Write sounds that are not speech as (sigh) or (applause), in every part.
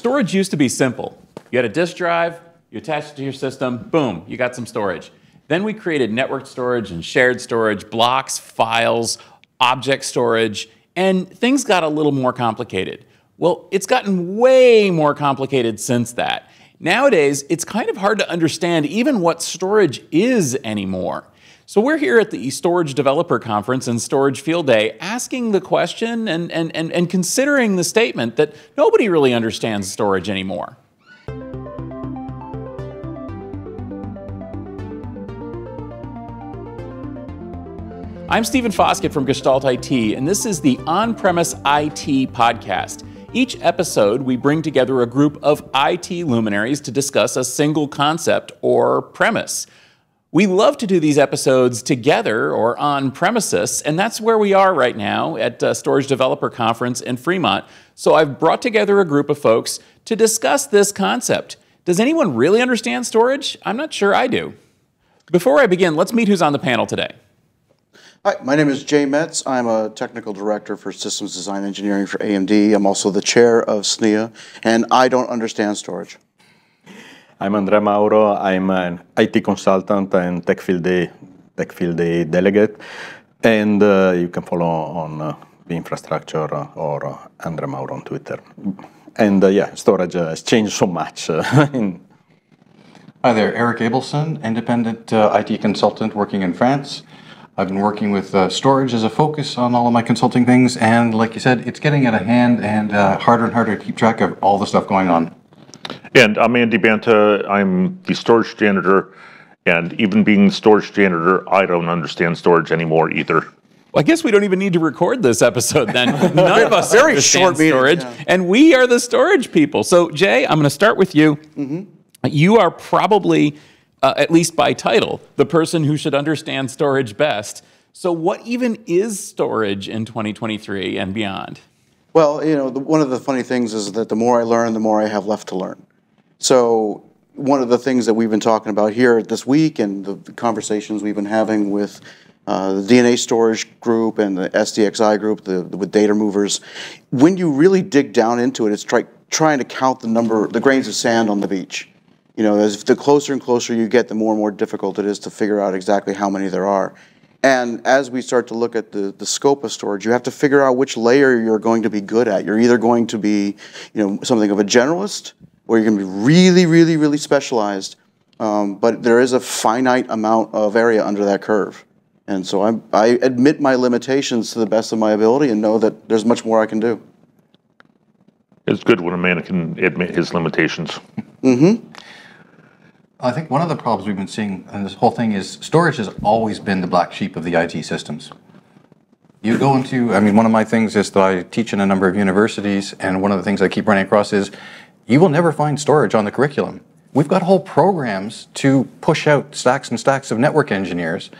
Storage used to be simple. You had a disk drive, you attached it to your system, boom, you got some storage. Then we created network storage and shared storage, blocks, files, object storage, and things got a little more complicated. Well, it's gotten way more complicated since that. Nowadays, it's kind of hard to understand even what storage is anymore. So we're here at the Storage Developer Conference and Storage Field Day asking the question and, and, and, and considering the statement that nobody really understands storage anymore. I'm Stephen Foskett from Gestalt IT, and this is the On Premise IT podcast. Each episode, we bring together a group of IT luminaries to discuss a single concept or premise. We love to do these episodes together or on premises, and that's where we are right now at uh, Storage Developer Conference in Fremont. So I've brought together a group of folks to discuss this concept. Does anyone really understand storage? I'm not sure I do. Before I begin, let's meet who's on the panel today. Hi, my name is Jay Metz. I'm a technical director for systems design engineering for AMD. I'm also the chair of SNIA, and I don't understand storage. I'm Andrea Mauro. I'm an IT consultant and Tech Field Day, Tech Field Day delegate. And uh, you can follow on uh, the infrastructure or uh, Andrea Mauro on Twitter. And uh, yeah, storage uh, has changed so much. Uh, (laughs) Hi there, Erik Ableson, independent IT consultant working in France. I've been working with uh, storage as a focus on all of my consulting things, and like you said, it's getting out of hand and uh, harder and harder to keep track of all the stuff going on. And I'm Andy Banta. I'm the storage janitor. And even being the storage janitor, I don't understand storage anymore either. Well, I guess we don't even need to record this episode then. (laughs) None of us Very understand short meeting, storage, yeah. and we are the storage people. So, Jay, I'm going to start with you. Mm-hmm. You are probably, uh, at least by title, the person who should understand storage best. So, what even is storage in 2023 and beyond? Well, you know, the, one of the funny things is that the more I learn, the more I have left to learn. So, one of the things that we've been talking about here this week and the, the conversations we've been having with uh, the DNA storage group and the SDXI group, the, the, with data movers, when you really dig down into it, it's try, trying to count the number, the grains of sand on the beach. You know, as the closer and closer you get, the more and more difficult it is to figure out exactly how many there are. And as we start to look at the, the scope of storage, you have to figure out which layer you're going to be good at. You're either going to be, you know, something of a generalist, or you're going to be really, really, really specialized. Um, but there is a finite amount of area under that curve. And so I'm, I admit my limitations to the best of my ability and know that there's much more I can do. It's good when a man can admit his limitations. I think one of the problems we've been seeing in this whole thing is storage has always been the black sheep of the IT systems. You go into, I mean, one of my things is that I teach in a number of universities, and one of the things I keep running across is you will never find storage on the curriculum. We've got whole programs to push out stacks and stacks of network engineers,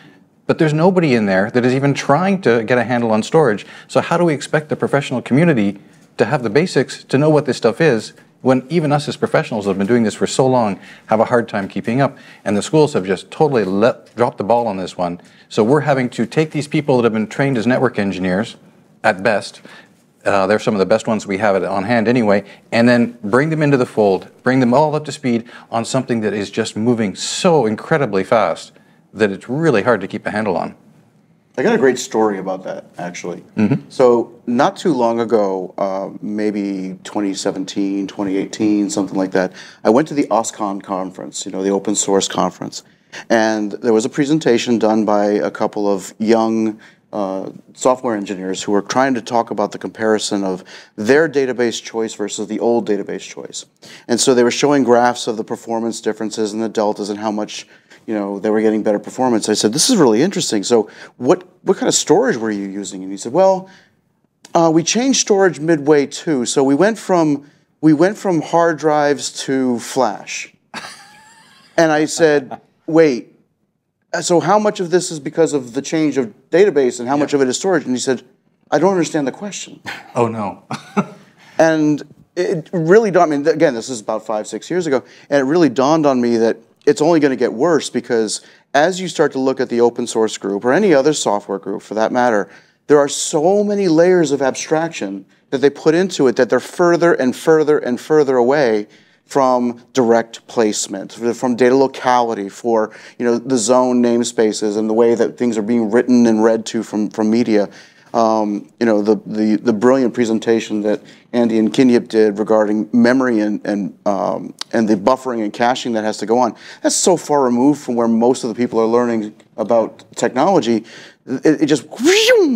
but there's nobody in there that is even trying to get a handle on storage. So, how do we expect the professional community to have the basics to know what this stuff is when even us as professionals that have been doing this for so long have a hard time keeping up. And the schools have just totally let dropped the ball on this one. So we're having to take these people that have been trained as network engineers at best uh, they're some of the best ones we have on hand anyway and then bring them into the fold bring them all up to speed on something that is just moving so incredibly fast that it's really hard to keep a handle on I got a great story about that, actually. So, not too long ago, uh, maybe 2017, 2018, something like that, I went to the OSCON conference, you know, the open source conference. And there was a presentation done by a couple of young uh, software engineers who were trying to talk about the comparison of their database choice versus the old database choice. And so they were showing graphs of the performance differences and the deltas and how much you know, they were getting better performance. I said, this is really interesting. So what, what kind of storage were you using? And he said, well, uh, we changed storage midway too. So we went from, we went from hard drives to flash. (laughs) and I said, wait, so how much of this is because of the change of database and how much of it is storage? And he said, I don't understand the question. (laughs) oh no (laughs) And it really dawned. I mean, again, this is about five, six years ago, and it really dawned on me that it's only going to get worse because as you start to look at the open source group or any other software group for that matter, there are so many layers of abstraction that they put into it that they're further and further and further away from direct placement, from data locality, for you know the zone namespaces and the way that things are being written and read to from from media. Um, you know the, the the brilliant presentation that Andy and Kinyip did regarding memory and and um, and the buffering and caching that has to go on. That's so far removed from where most of the people are learning about technology. It, it just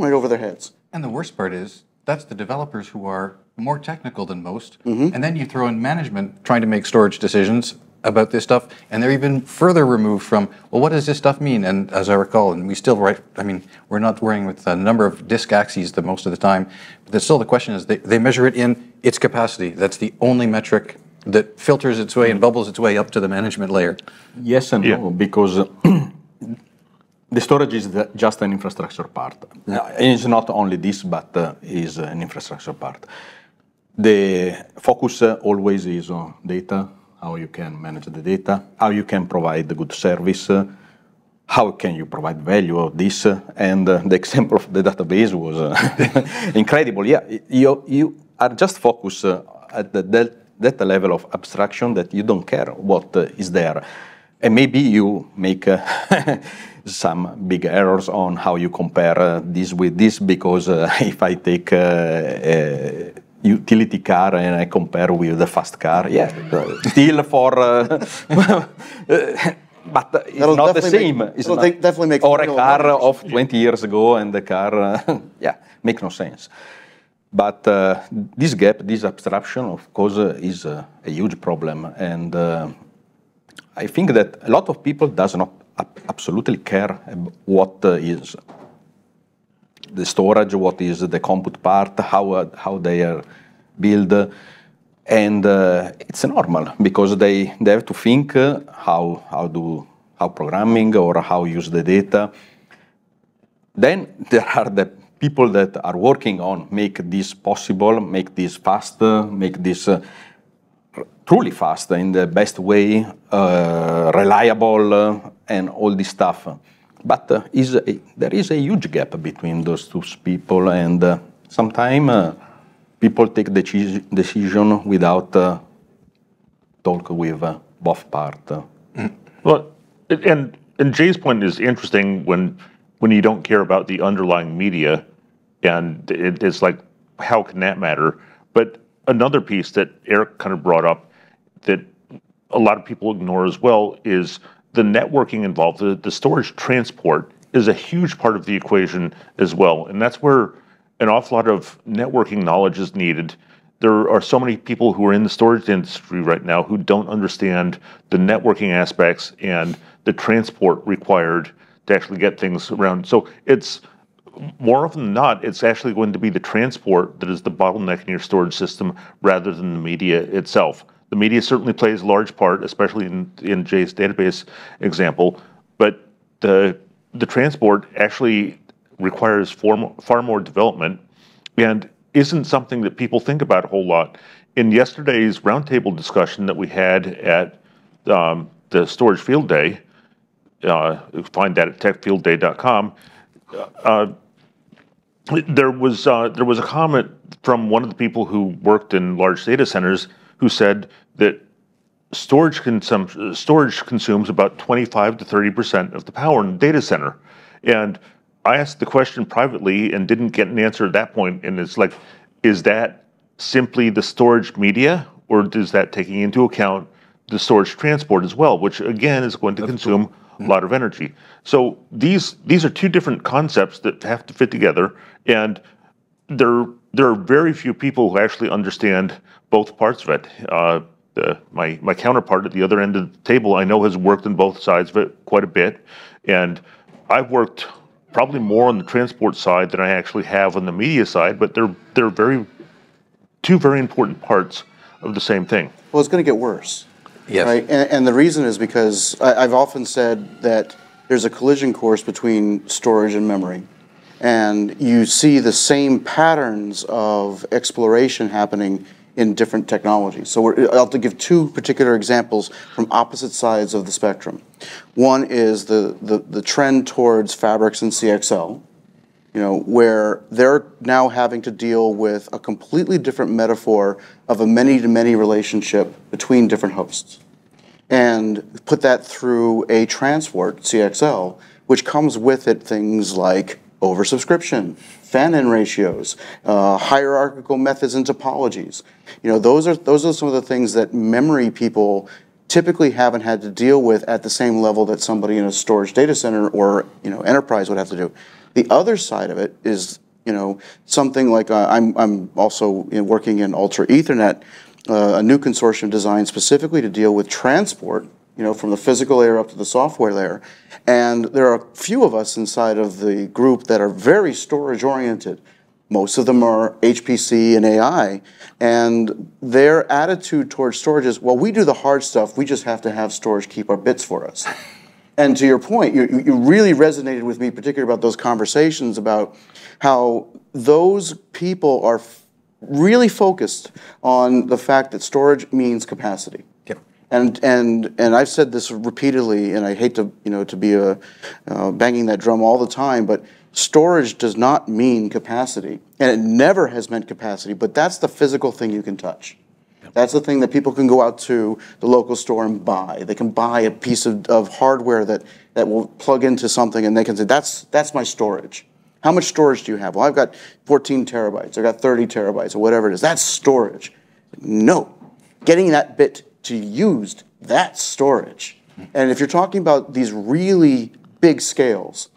right over their heads. And the worst part is that's the developers who are more technical than most. And then you throw in management trying to make storage decisions about this stuff, and they're even further removed from, well, what does this stuff mean? And as I recall, and we still write, I mean, we're not worrying with a number of disk axes the most of the time, but still the question is they, they measure it in its capacity. That's the only metric that filters its way and bubbles its way up to the management layer. Yes and Yeah. no, because (clears throat) the storage is the- just an infrastructure part. It's not only this, but uh, is an infrastructure part. The focus uh, always is on data, how you can manage the data, how you can provide the good service, uh, how can you provide value of this, uh, and uh, the (laughs) example of the database was uh, (laughs) incredible. Yeah, you, you are just focused uh, at the, that, level of abstraction that you don't care what uh, is there. And maybe you make (laughs) some big errors on how you compare this with this, because if I take utility car and I compare with the fast car, yeah, still for. Uh, (laughs) but it's That'll not the same. make- It's not- definitely make or a car of 20 years ago and the car, uh, (laughs) yeah, make no sense. But uh, this gap, this abstraction, of course, uh, is uh, a huge problem, and uh, I think that a lot of people does not ab- absolutely care what is the storage, what is the compute part, how uh, how they are built, and uh, it's normal because they they have to think uh, how how do how programming or how use the data. Then there are the people that are working on make this possible, make this faster, make this uh, truly fast in the best way, uh, reliable, uh, and all this stuff. But uh, is a, there is a huge gap between those two people, and uh, sometimes uh, people take the deci- decision without uh, talk with uh, both part. Well, and and Jay's point is interesting when when you don't care about the underlying media, and it, it's like how can that matter? But another piece that Erik kind of brought up that a lot of people ignore as well is the networking involved. The, the storage transport is a huge part of the equation as well, and that's where an awful lot of networking knowledge is needed there are so many people who are in the storage industry right now who don't understand the networking aspects and the transport required to actually get things around. So it's more often than not, it's actually going to be the transport that is the bottleneck in your storage system rather than the media itself. The media certainly plays a large part, especially in, in Jay's database example, but the the transport actually requires far more, far more development and isn't something that people think about a whole lot. In yesterday's roundtable discussion that we had at um, the Storage Field Day, uh, find that at techfieldday.com. Uh, there was uh, there was a comment from one of the people who worked in large data centers who said that storage consum- storage consumes about 25 to 30 percent of the power in the data center, and I asked the question privately and didn't get an answer at that point. And it's like, is that simply the storage media, or is that taking into account the storage transport as well, which again is going to consume a lot of energy? So these these are two different concepts that have to fit together, and there there are very few people who actually understand both parts of it. Uh, the, my my counterpart at the other end of the table, I know, has worked on both sides of it quite a bit, and I've worked probably more on the transport side than I actually have on the media side. But they're they're very two very important parts of the same thing. Well, it's going to get worse. Yes. Right? And, and the reason is because I, I've often said that there's a collision course between storage and memory. And you see the same patterns of exploration happening in different technologies. So we're, I'll have to give two particular examples from opposite sides of the spectrum. One is the, the, the trend towards fabrics and CXL, you know, where they're now having to deal with a completely different metaphor of a many-to-many relationship between different hosts, and put that through a transport CXL, which comes with it things like oversubscription, fan-in ratios, uh, hierarchical methods and topologies. You know, those are those are some of the things that memory people typically haven't had to deal with at the same level that somebody in a storage data center or you know enterprise would have to do. The other side of it is you know something like uh, I'm I'm also in working in Ultra Ethernet, uh, a new consortium designed specifically to deal with transport. You know, from the physical layer up to the software layer, and there are a few of us inside of the group that are very storage oriented. Most of them are HPC and AI, and their attitude towards storage is, well, we do the hard stuff. We just have to have storage keep our bits for us. (laughs) And to your point, you, you really resonated with me, particularly about those conversations about how those people are really focused on the fact that storage means capacity. And, and, and I've said this repeatedly, and I hate to, you know, to be a, uh, banging that drum all the time, but storage does not mean capacity. And it never has meant capacity, but that's the physical thing you can touch. That's the thing that people can go out to the local store and buy. They can buy a piece of, of hardware that, that will plug into something and they can say, that's, that's my storage. How much storage do you have? Well, I've got 14 terabytes, I've got 30 terabytes, or whatever it is. That's storage. No. Getting that bit to use that storage. And if you're talking about these really big scales,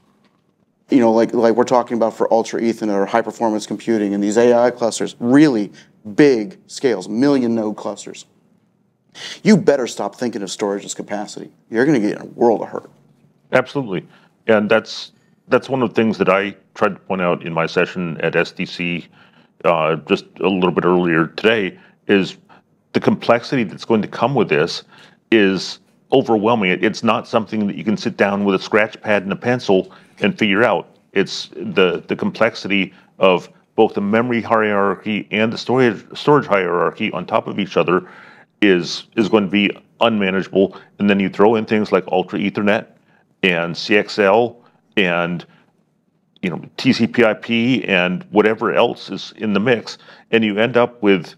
you know, like, like we're talking about for ultra Ethernet or high performance computing and these AI clusters, really big scales, million node clusters. You better stop thinking of storage as capacity. You're going to get in a world of hurt. Absolutely. And that's that's one of the things that I tried to point out in my session at SDC uh, just a little bit earlier today is the complexity that's going to come with this is overwhelming. It, it's not something that you can sit down with a scratch pad and a pencil and figure out. It's the the complexity of both the memory hierarchy and the storage storage hierarchy on top of each other is is going to be unmanageable. And then you throw in things like Ultra Ethernet and CXL and you know TCP/IP and whatever else is in the mix, and you end up with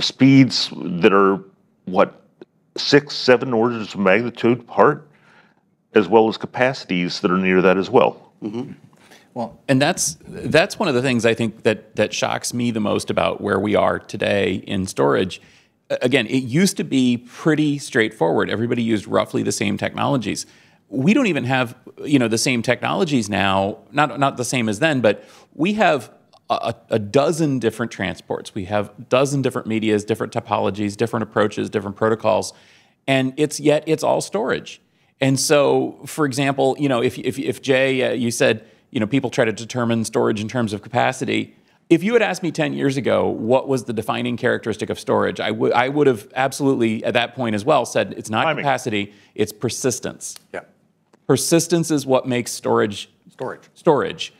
speeds that are what six, seven orders of magnitude apart, as well as capacities that are near that as well. Mm-hmm. Well, And that's that's one of the things I think that that shocks me the most about where we are today in storage. Again, it used to be pretty straightforward. Everybody used roughly the same technologies. We don't even have you know the same technologies now. Not not the same as then, but we have a, a dozen different transports. We have a dozen different medias, different topologies, different approaches, different protocols, and it's yet it's all storage. And so, for example, you know, if if, if Jay, uh, you said, you know, people try to determine storage in terms of capacity. If you had asked me 10 years ago what was the defining characteristic of storage, I would I would have absolutely at that point as well said it's not Timing. capacity, it's persistence. yeah. Persistence is what makes storage Storage. storage.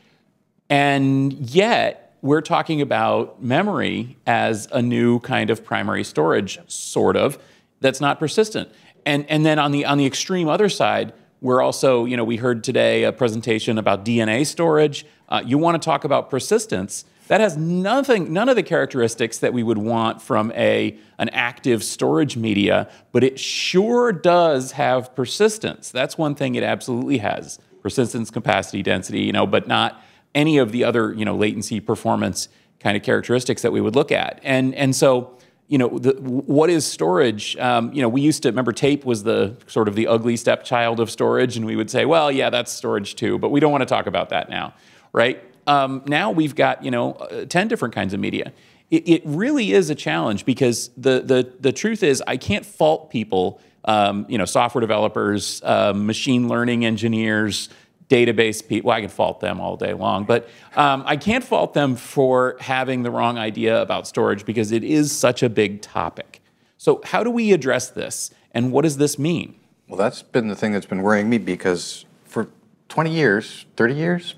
And yet, we're talking about memory as a new kind of primary storage, sort of, that's not persistent. And, and then on the, on the extreme other side, we're also, you know, we heard today a presentation about DNA storage. Uh, you want to talk about persistence. That has nothing, none of the characteristics that we would want from a, an active storage media, but it sure does have persistence. That's one thing it absolutely has persistence, capacity, density, you know, but not any of the other, you know, latency, performance kind of characteristics that we would look at. And, and so, you know, the, what is storage? Um, you know, we used to remember tape was the sort of the ugly stepchild of storage, and we would say, well, yeah, that's storage too, but we don't want to talk about that now, right? Um, now we've got you know uh, ten different kinds of media. It, it really is a challenge because the the the truth is I can't fault people, um, you know, software developers, um, machine learning engineers, database people. Well, I can fault them all day long, but um, I can't fault them for having the wrong idea about storage because it is such a big topic. So, how do we address this, and what does this mean? Well, that's been the thing that's been worrying me because for 20 years, 30 years,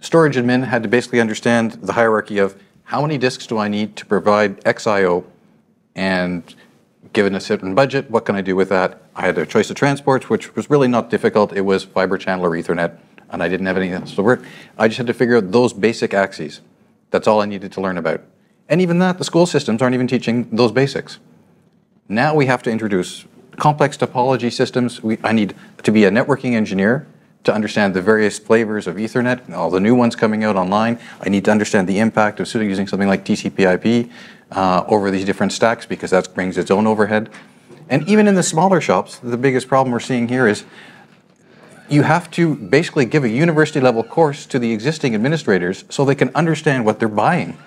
storage admin had to basically understand the hierarchy of how many disks do I need to provide XIO and given a certain budget, what can I do with that? I had a choice of transports, which was really not difficult. It was fiber channel or Ethernet. And I didn't have anything else to work. I just had to figure out those basic axes. That's all I needed to learn about. And even that, the school systems aren't even teaching those basics. Now we have to introduce complex topology systems. We, I need to be a networking engineer to understand the various flavors of Ethernet, and all the new ones coming out online. I need to understand the impact of using something like TCP/IP uh, over these different stacks because that brings its own overhead. And even in the smaller shops, the biggest problem we're seeing here is you have to basically give a university level course to the existing administrators so they can understand what they're buying.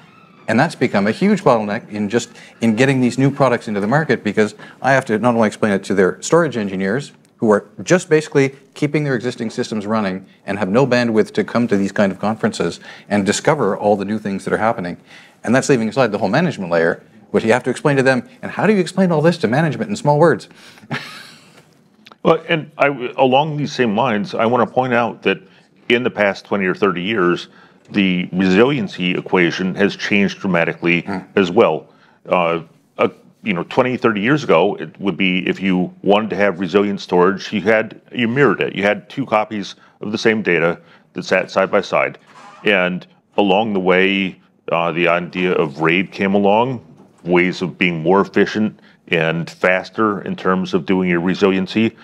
And that's become a huge bottleneck in just in getting these new products into the market because I have to not only explain it to their storage engineers who are just basically keeping their existing systems running and have no bandwidth to come to these kind of conferences and discover all the new things that are happening. And that's leaving aside the whole management layer, which you have to explain to them. And how do you explain all this to management in small words? (laughs) Well, and I, along these same lines, I want to point out that in the past 20 or 30 years, the resiliency equation has changed dramatically as well. Uh, uh, you know, 20, 30 years ago, it would be if you wanted to have resilient storage, you had you mirrored it. You had two copies of the same data that sat side by side, and along the way, uh, the idea of RAID came along, ways of being more efficient and faster in terms of doing your resiliency.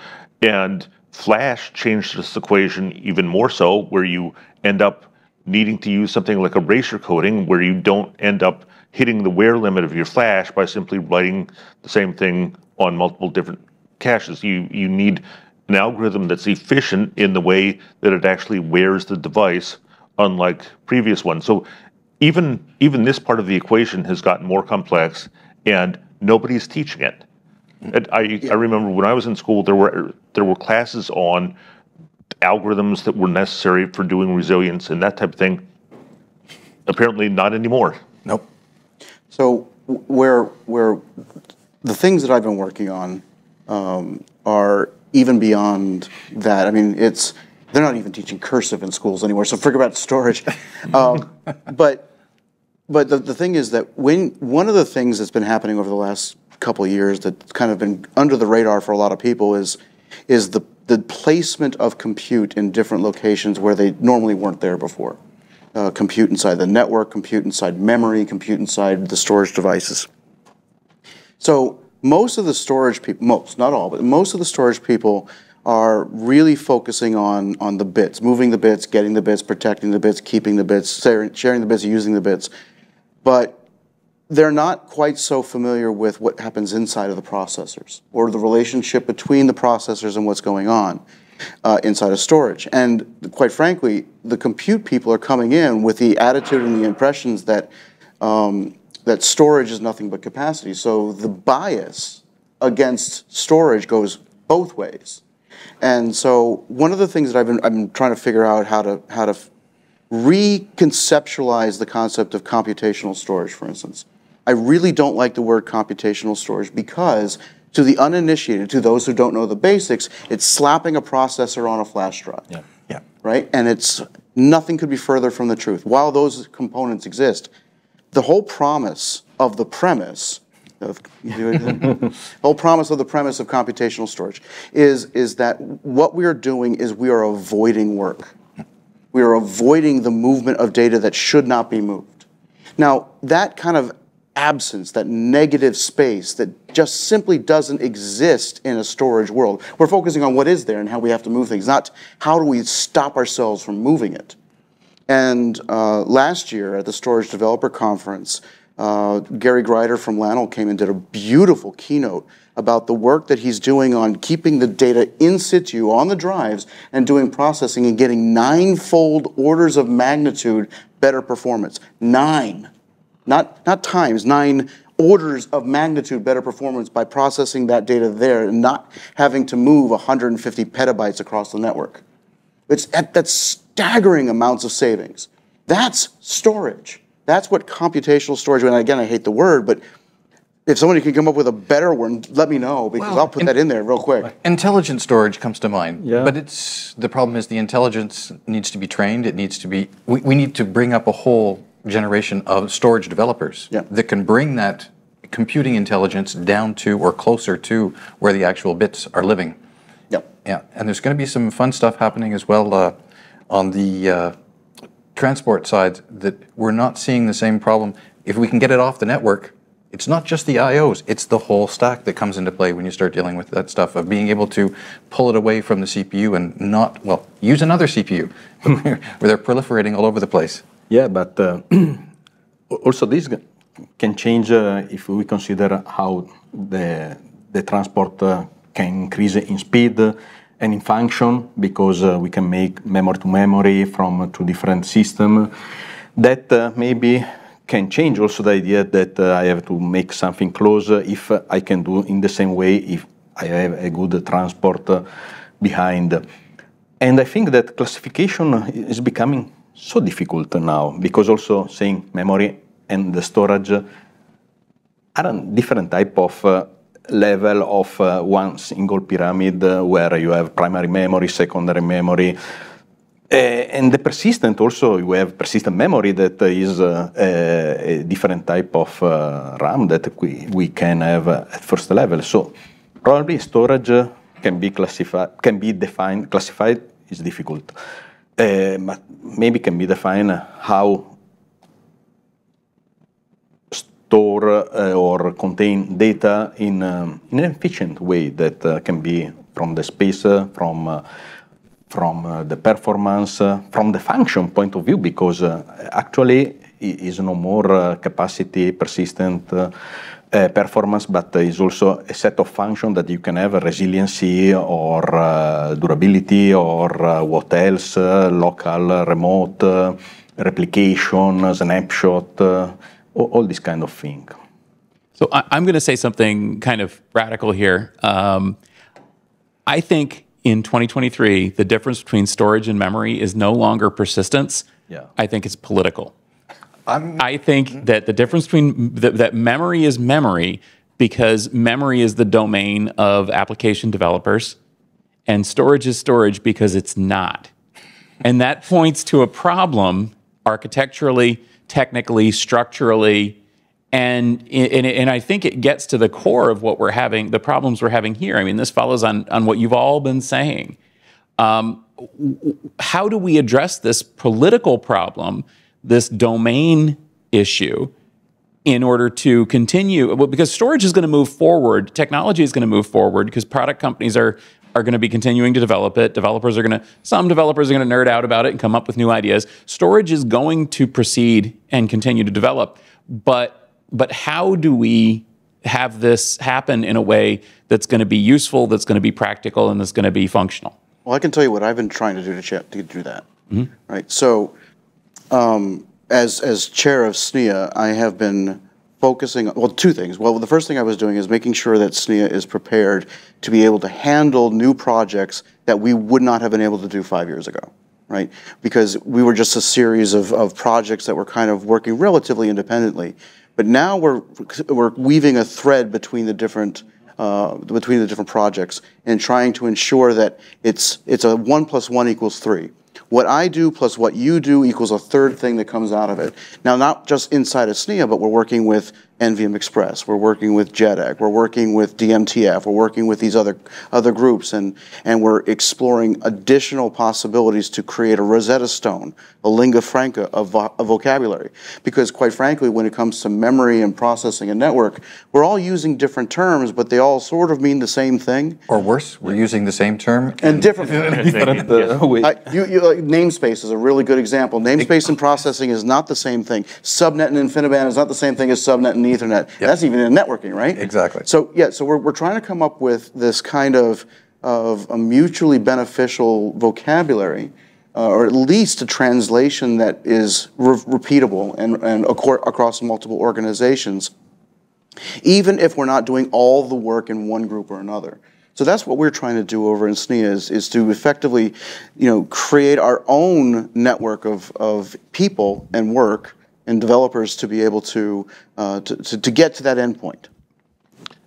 And Flash changed this equation even more so, where you end up needing to use something like erasure coding, where you don't end up hitting the wear limit of your flash by simply writing the same thing on multiple different caches. You you need an algorithm that's efficient in the way that it actually wears the device, unlike previous ones. So even even this part of the equation has gotten more complex, and nobody's teaching it. And I, I remember when I was in school, there were there were classes on algorithms that were necessary for doing resilience and that type of thing. Apparently, not anymore. Nope. So where where the things that I've been working on um, are even beyond that. I mean, it's they're not even teaching cursive in schools anymore. So forget about storage. (laughs) Um, but but the, the thing is that when one of the things that's been happening over the last couple years that's kind of been under the radar for a lot of people is is the the placement of compute in different locations where they normally weren't there before. Uh, compute inside the network, compute inside memory, compute inside the storage devices. So most of the storage people, most, not all, but most of the storage people are really focusing on, on the bits, moving the bits, getting the bits, protecting the bits, keeping the bits, sharing the bits, using the bits. But they're not quite so familiar with what happens inside of the processors or the relationship between the processors and what's going on uh, inside of storage. And quite frankly, the compute people are coming in with the attitude and the impressions that um, that storage is nothing but capacity. So the bias against storage goes both ways. And so one of the things that I've been, I've been trying to figure out how to how to reconceptualize the concept of computational storage, for instance. I really don't like the word computational storage because to the uninitiated, to those who don't know the basics, it's slapping a processor on a flash drive. Yeah. Yeah. Right? And it's nothing could be further from the truth. While those components exist, the whole promise of the premise of, the (laughs) whole promise of the premise of computational storage is, is that what we are doing is we are avoiding work. We are avoiding the movement of data that should not be moved. Now, that kind of absence, that negative space that just simply doesn't exist in a storage world. We're focusing on what is there and how we have to move things, not how do we stop ourselves from moving it. And uh, last year at the Storage Developer Conference, uh, Gary Grider from LANL came and did a beautiful keynote about the work that he's doing on keeping the data in situ on the drives and doing processing and getting ninefold orders of magnitude better performance. Nine not, not times, nine orders of magnitude better performance by processing that data there and not having to move 150 petabytes across the network. It's at, that staggering amounts of savings. That's storage. That's what computational storage, and again, I hate the word, but if somebody can come up with a better one, let me know because Well, I'll put in- that in there real quick. Intelligent storage comes to mind. Yeah. But it's the problem is the intelligence needs to be trained. It needs to be. We, we need to bring up a whole generation of storage developers Yeah. that can bring that computing intelligence down to or closer to where the actual bits are living. Yep. Yeah, and there's going to be some fun stuff happening as well. Uh, on the uh, transport side that we're not seeing the same problem. If we can get it off the network, it's not just the IOs, it's the whole stack that comes into play when you start dealing with that stuff of being able to pull it away from the CPU and not, well, use another CPU (laughs) where they're proliferating all over the place. Yeah, but uh, (clears throat) also this can change uh, if we consider how the the transport uh, can increase in speed and in function because uh, we can make memory to memory from two different systems. That uh, maybe can change also the idea that uh, I have to make something close if I can do in the same way if I have a good transport uh, behind. And I think that classification is becoming so difficult now because also saying memory and the storage are a different type of uh, level of uh, one single pyramid uh, where you have primary memory, secondary memory, and the persistent also we have persistent memory that is uh, a, different type of uh, RAM that we, we can have at first level. So probably storage can be classified, can be defined, classified is difficult, but maybe can be defined how store uh, or contain data in, um, in an efficient way that uh, can be from the space, uh, from from uh, the performance, uh, from the function point of view, because uh, actually it is no more uh, capacity persistent uh, uh, performance, but is also a set of functions that you can have resiliency or durability or what else, local, remote, replication, snapshot, all, all this kind of thing. So I, I'm going to say something kind of radical here. Um, I think in 2023, the difference between storage and memory is no longer persistence. Yeah. I think it's political. I'm, i think mm-hmm. that the difference between that, that memory is memory because memory is the domain of application developers, and storage is storage because it's not. And that points to a problem architecturally, technically, structurally, and, and, and I think it gets to the core of what we're having, the problems we're having here. I mean, this follows on, on what you've all been saying. Um, how do we address this political problem, this domain issue, in order to continue? Well, because storage is going to move forward, technology is going to move forward because product companies are are going to be continuing to develop it. Developers are going to some developers are going to nerd out about it and come up with new ideas. Storage is going to proceed and continue to develop, but but how do we have this happen in a way that's going to be useful, that's going to be practical, and that's going to be functional? Well, I can tell you what I've been trying to do to, ch- to do that. Right. So, um, as as chair of SNIA, I have been focusing on well two things. Well, the first thing I was doing is making sure that SNIA is prepared to be able to handle new projects that we would not have been able to do five years ago. Right, because we were just a series of, of projects that were kind of working relatively independently, but now we're we're weaving a thread between the different uh, between the different projects and trying to ensure that it's it's a one plus one equals three. What I do plus what you do equals a third thing that comes out of it. Now, not just inside of SNIA, but we're working with NVM Express, we're working with JEDEC, we're working with DMTF, we're working with these other other groups, and and we're exploring additional possibilities to create a Rosetta Stone, a lingua franca of, vo- of vocabulary. Because quite frankly, when it comes to memory and processing and network, we're all using different terms, but they all sort of mean the same thing Or worse, we're using the same term. and different. (laughs) Different uh, (laughs) way. I, you, you, namespace is a really good example. Namespace and processing is not the same thing. Subnet and InfiniBand is not the same thing as subnet and Ethernet. That's even in networking, right? Exactly. So yeah, so we're, we're trying to come up with this kind of of a mutually beneficial vocabulary, uh, or at least a translation that is re- repeatable and and acor- across multiple organizations even if we're not doing all the work in one group or another. So that's what we're trying to do over in SNIA is, is to effectively, you know, create our own network of, of people and work and developers to be able to, uh, to, to, to get to that endpoint.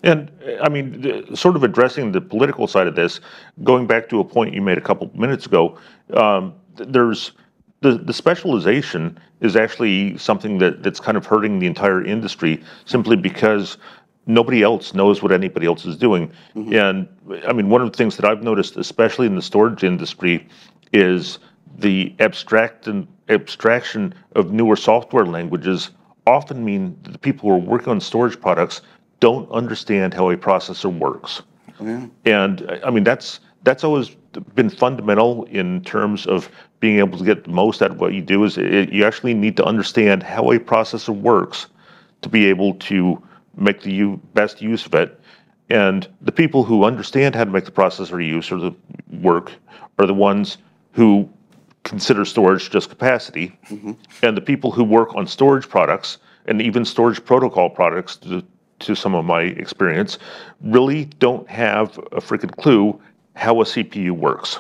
And I mean, sort of addressing the political side of this, going back to a point you made a couple minutes ago, um, th- there's the, the specialization is actually something that, that's kind of hurting the entire industry simply because nobody else knows what anybody else is doing. Mm-hmm. And I mean, one of the things that I've noticed, especially in the storage industry, is the abstract and abstraction of newer software languages often mean that the people who are working on storage products don't understand how a processor works. Oh, and I mean that's that's always been fundamental in terms of being able to get the most out of what you do is it, you actually need to understand how a processor works to be able to make the u- best use of it. And the people who understand how to make the processor use or the work are the ones who consider storage just capacity. Mm-hmm. And the people who work on storage products and even storage protocol products, to, to some of my experience, really don't have a freaking clue how a CPU works.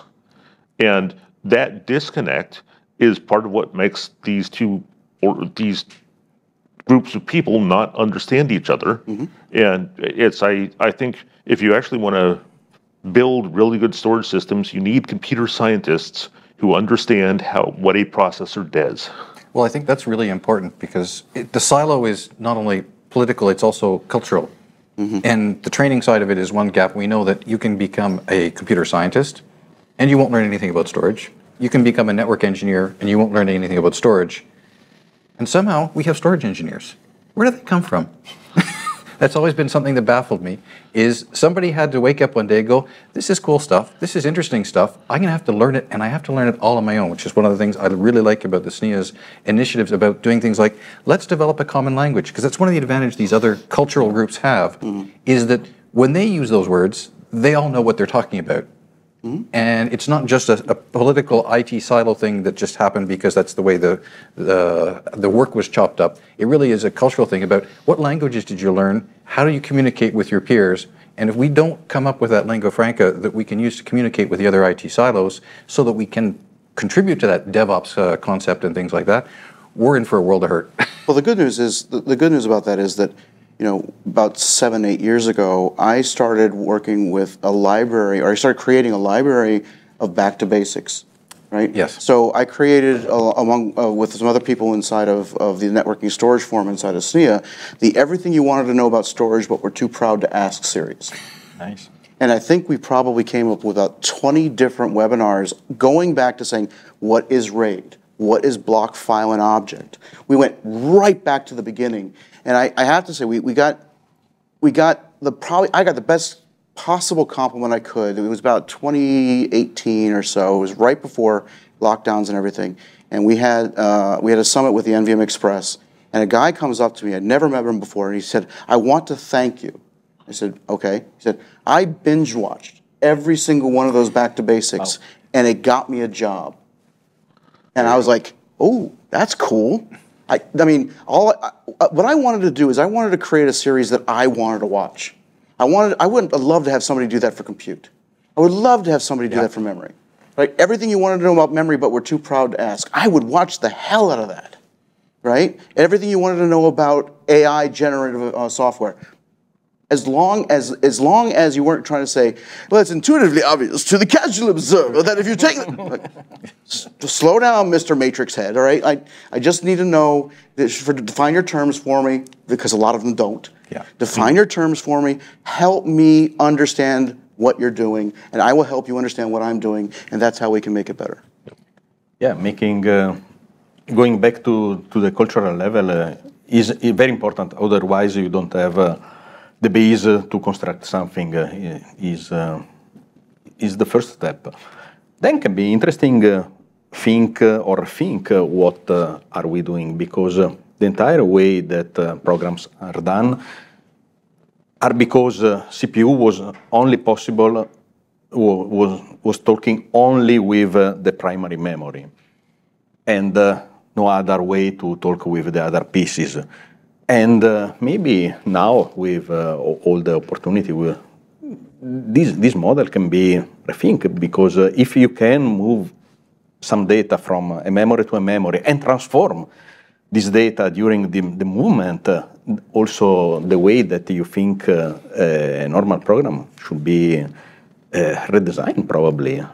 And that disconnect is part of what makes these two or these groups of people not understand each other. Mm-hmm. And it's I I think if you actually want to build really good storage systems, you need computer scientists who understand how what a processor does. Well, I think that's really important because it, the silo is not only political, it's also cultural. Mm-hmm. And the training side of it is one gap. We know that you can become a computer scientist and you won't learn anything about storage. You can become a network engineer and you won't learn anything about storage. And somehow we have storage engineers. Where do they come from? (laughs) That's always been something that baffled me. Is somebody had to wake up one day and go, "This is cool stuff. This is interesting stuff. I'm gonna have to learn it, and I have to learn it all on my own." Which is one of the things I really like about the SNIA's initiatives about doing things like let's develop a common language because that's one of the advantages these other cultural groups have mm-hmm. is that when they use those words, they all know what they're talking about. And it's not just a, a political IT silo thing that just happened because that's the way the, the the work was chopped up. It really is a cultural thing about what languages did you learn? How do you communicate with your peers? And if we don't come up with that lingua franca that we can use to communicate with the other IT silos, so that we can contribute to that DevOps uh, concept and things like that, we're in for a world of hurt. Well, the good news is the, the good news about that is that, you know, about seven eight years ago, I started working with a library, or I started creating a library of back to basics, right? Yes. So I created uh, among uh, with some other people inside of, of the networking storage forum inside of SNIA, the everything you wanted to know about storage, but were too proud to ask series. Nice. And I think we probably came up with about 20 different webinars going back to saying, what is RAID? What is block file and object? We went right back to the beginning. And I, I have to say, we, we got we got the probably I got the best possible compliment I could. It was about 2018 or so. It was right before lockdowns and everything. And we had uh, we had a summit with the NVM Express. And a guy comes up to me. I'd never met him before, and he said, "I want to thank you." I said, "Okay." He said, "I binge watched every single one of those back to basics, and it got me a job." And I was like, "Oh, that's cool." I, I mean, all I, I- what I wanted to do is I wanted to create a series that I wanted to watch. I wanted, I wouldn't love to have somebody do that for compute. I would love to have somebody do that for memory. Right? Everything you wanted to know about memory, but we're too proud to ask. I would watch the hell out of that. Right? Everything you wanted to know about AI generative uh, software. As long as as long as you weren't trying to say, well, it's intuitively obvious to the casual observer that if you take the, (laughs) like, s- slow down, Mr. Matrix Head. All right, I I just need to know that for define your terms for me because a lot of them don't. Yeah. Define your terms for me. Help me understand what you're doing, and I will help you understand what I'm doing, and that's how we can make it better. Yeah, making uh, going back to, to the cultural level uh, is very important. Otherwise, you don't have uh, the base uh, to construct something. Uh, is uh, is the first step. Then can be interesting. Think or think what are we doing because the entire way that programs are done are because CPU was only possible was was talking only with uh, the primary memory and uh, no other way to talk with the other pieces. And uh, maybe now with uh, all the opportunity, we- this this model can be rethink because uh, if you can move some data from a memory to a memory and transform this data during the, the movement, uh, also the way that you think uh, a normal program should be uh, redesigned probably.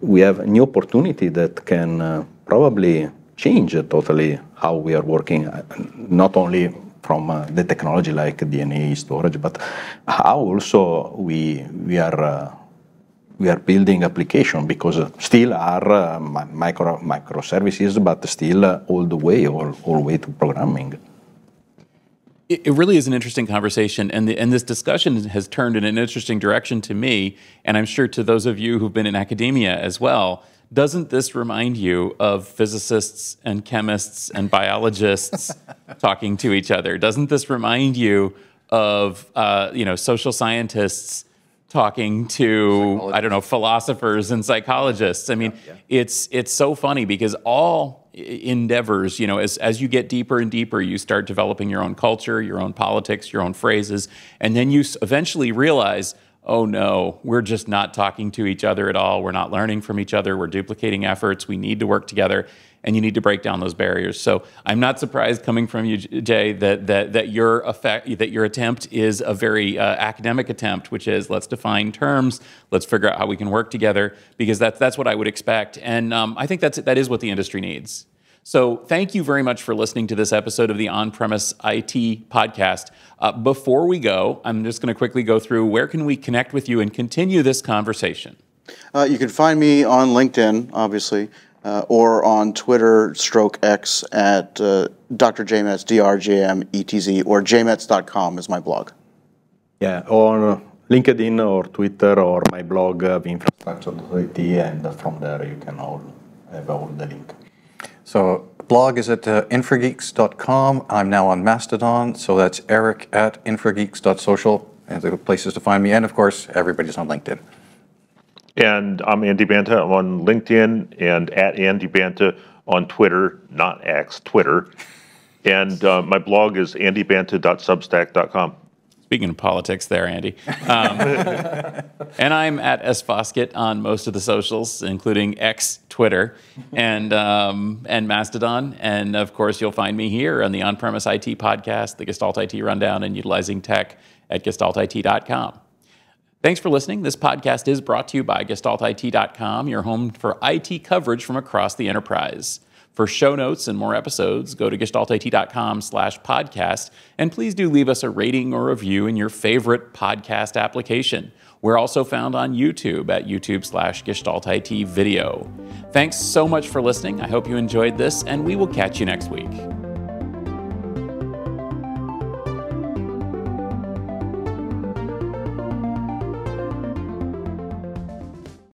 We have a new opportunity that can probably change totally how we are working, not only from uh, the technology like DNA storage, but how also we, we are uh, we are building application because still are uh, micro microservices, but still all the way, all, all way to programming. It, it really is an interesting conversation, and the, and this discussion has turned in an interesting direction to me, and I'm sure to those of you who've been in academia as well. Doesn't this remind you of physicists and chemists and biologists (laughs) talking to each other? Doesn't this remind you of uh, you know social scientists talking to I don't know philosophers and psychologists? I mean, it's it's so funny because all endeavors, you know, as as you get deeper and deeper, you start developing your own culture, your own politics, your own phrases, and then you eventually realize oh no, we're just not talking to each other at all. We're not learning from each other. We're duplicating efforts. We need to work together, and you need to break down those barriers. So I'm not surprised coming from you, Jay, that that that your effect, that your attempt is a very uh, academic attempt, which is let's define terms, let's figure out how we can work together, because that's that's what I would expect, and um, I think that's that is what the industry needs. So, thank you very much for listening to this episode of the On Premise IT podcast. Uh, before we go, I'm just going to quickly go through where can we connect with you and continue this conversation. Uh, you can find me on LinkedIn, obviously, uh, or on Twitter, stroke X at uh, Dr. JMetz, D-R-J-M-E-T-Z, or jmetz.com is my blog. Yeah, on LinkedIn or Twitter or my blog, uh, infrastructure.it, and from there you can all have all the link. So blog is at uh, infrageeks.com. I'm now on Mastodon, so that's Erik at infrageeks.social. And the places to find me, and of course, everybody's on LinkedIn. And I'm Andy Banta. I'm on LinkedIn and at Andy Banta on Twitter, not X, Twitter. And uh, my blog is andybanta.substack.com. Speaking of politics, there, Andy. Um, (laughs) and I'm at S Foskett on most of the socials, including X, Twitter, and um, and Mastodon. And of course, you'll find me here on the On-Premise IT podcast, the Gestalt IT Rundown, and utilizing tech at gestaltit.com. Thanks for listening. This podcast is brought to you by GestaltIT.com, your home for IT coverage from across the enterprise. For show notes and more episodes, go to gestaltit.com slash podcast, and please do leave us a rating or review in your favorite podcast application. We're also found on YouTube at YouTube slash gestaltit video. Thanks so much for listening. I hope you enjoyed this, and we will catch you next week.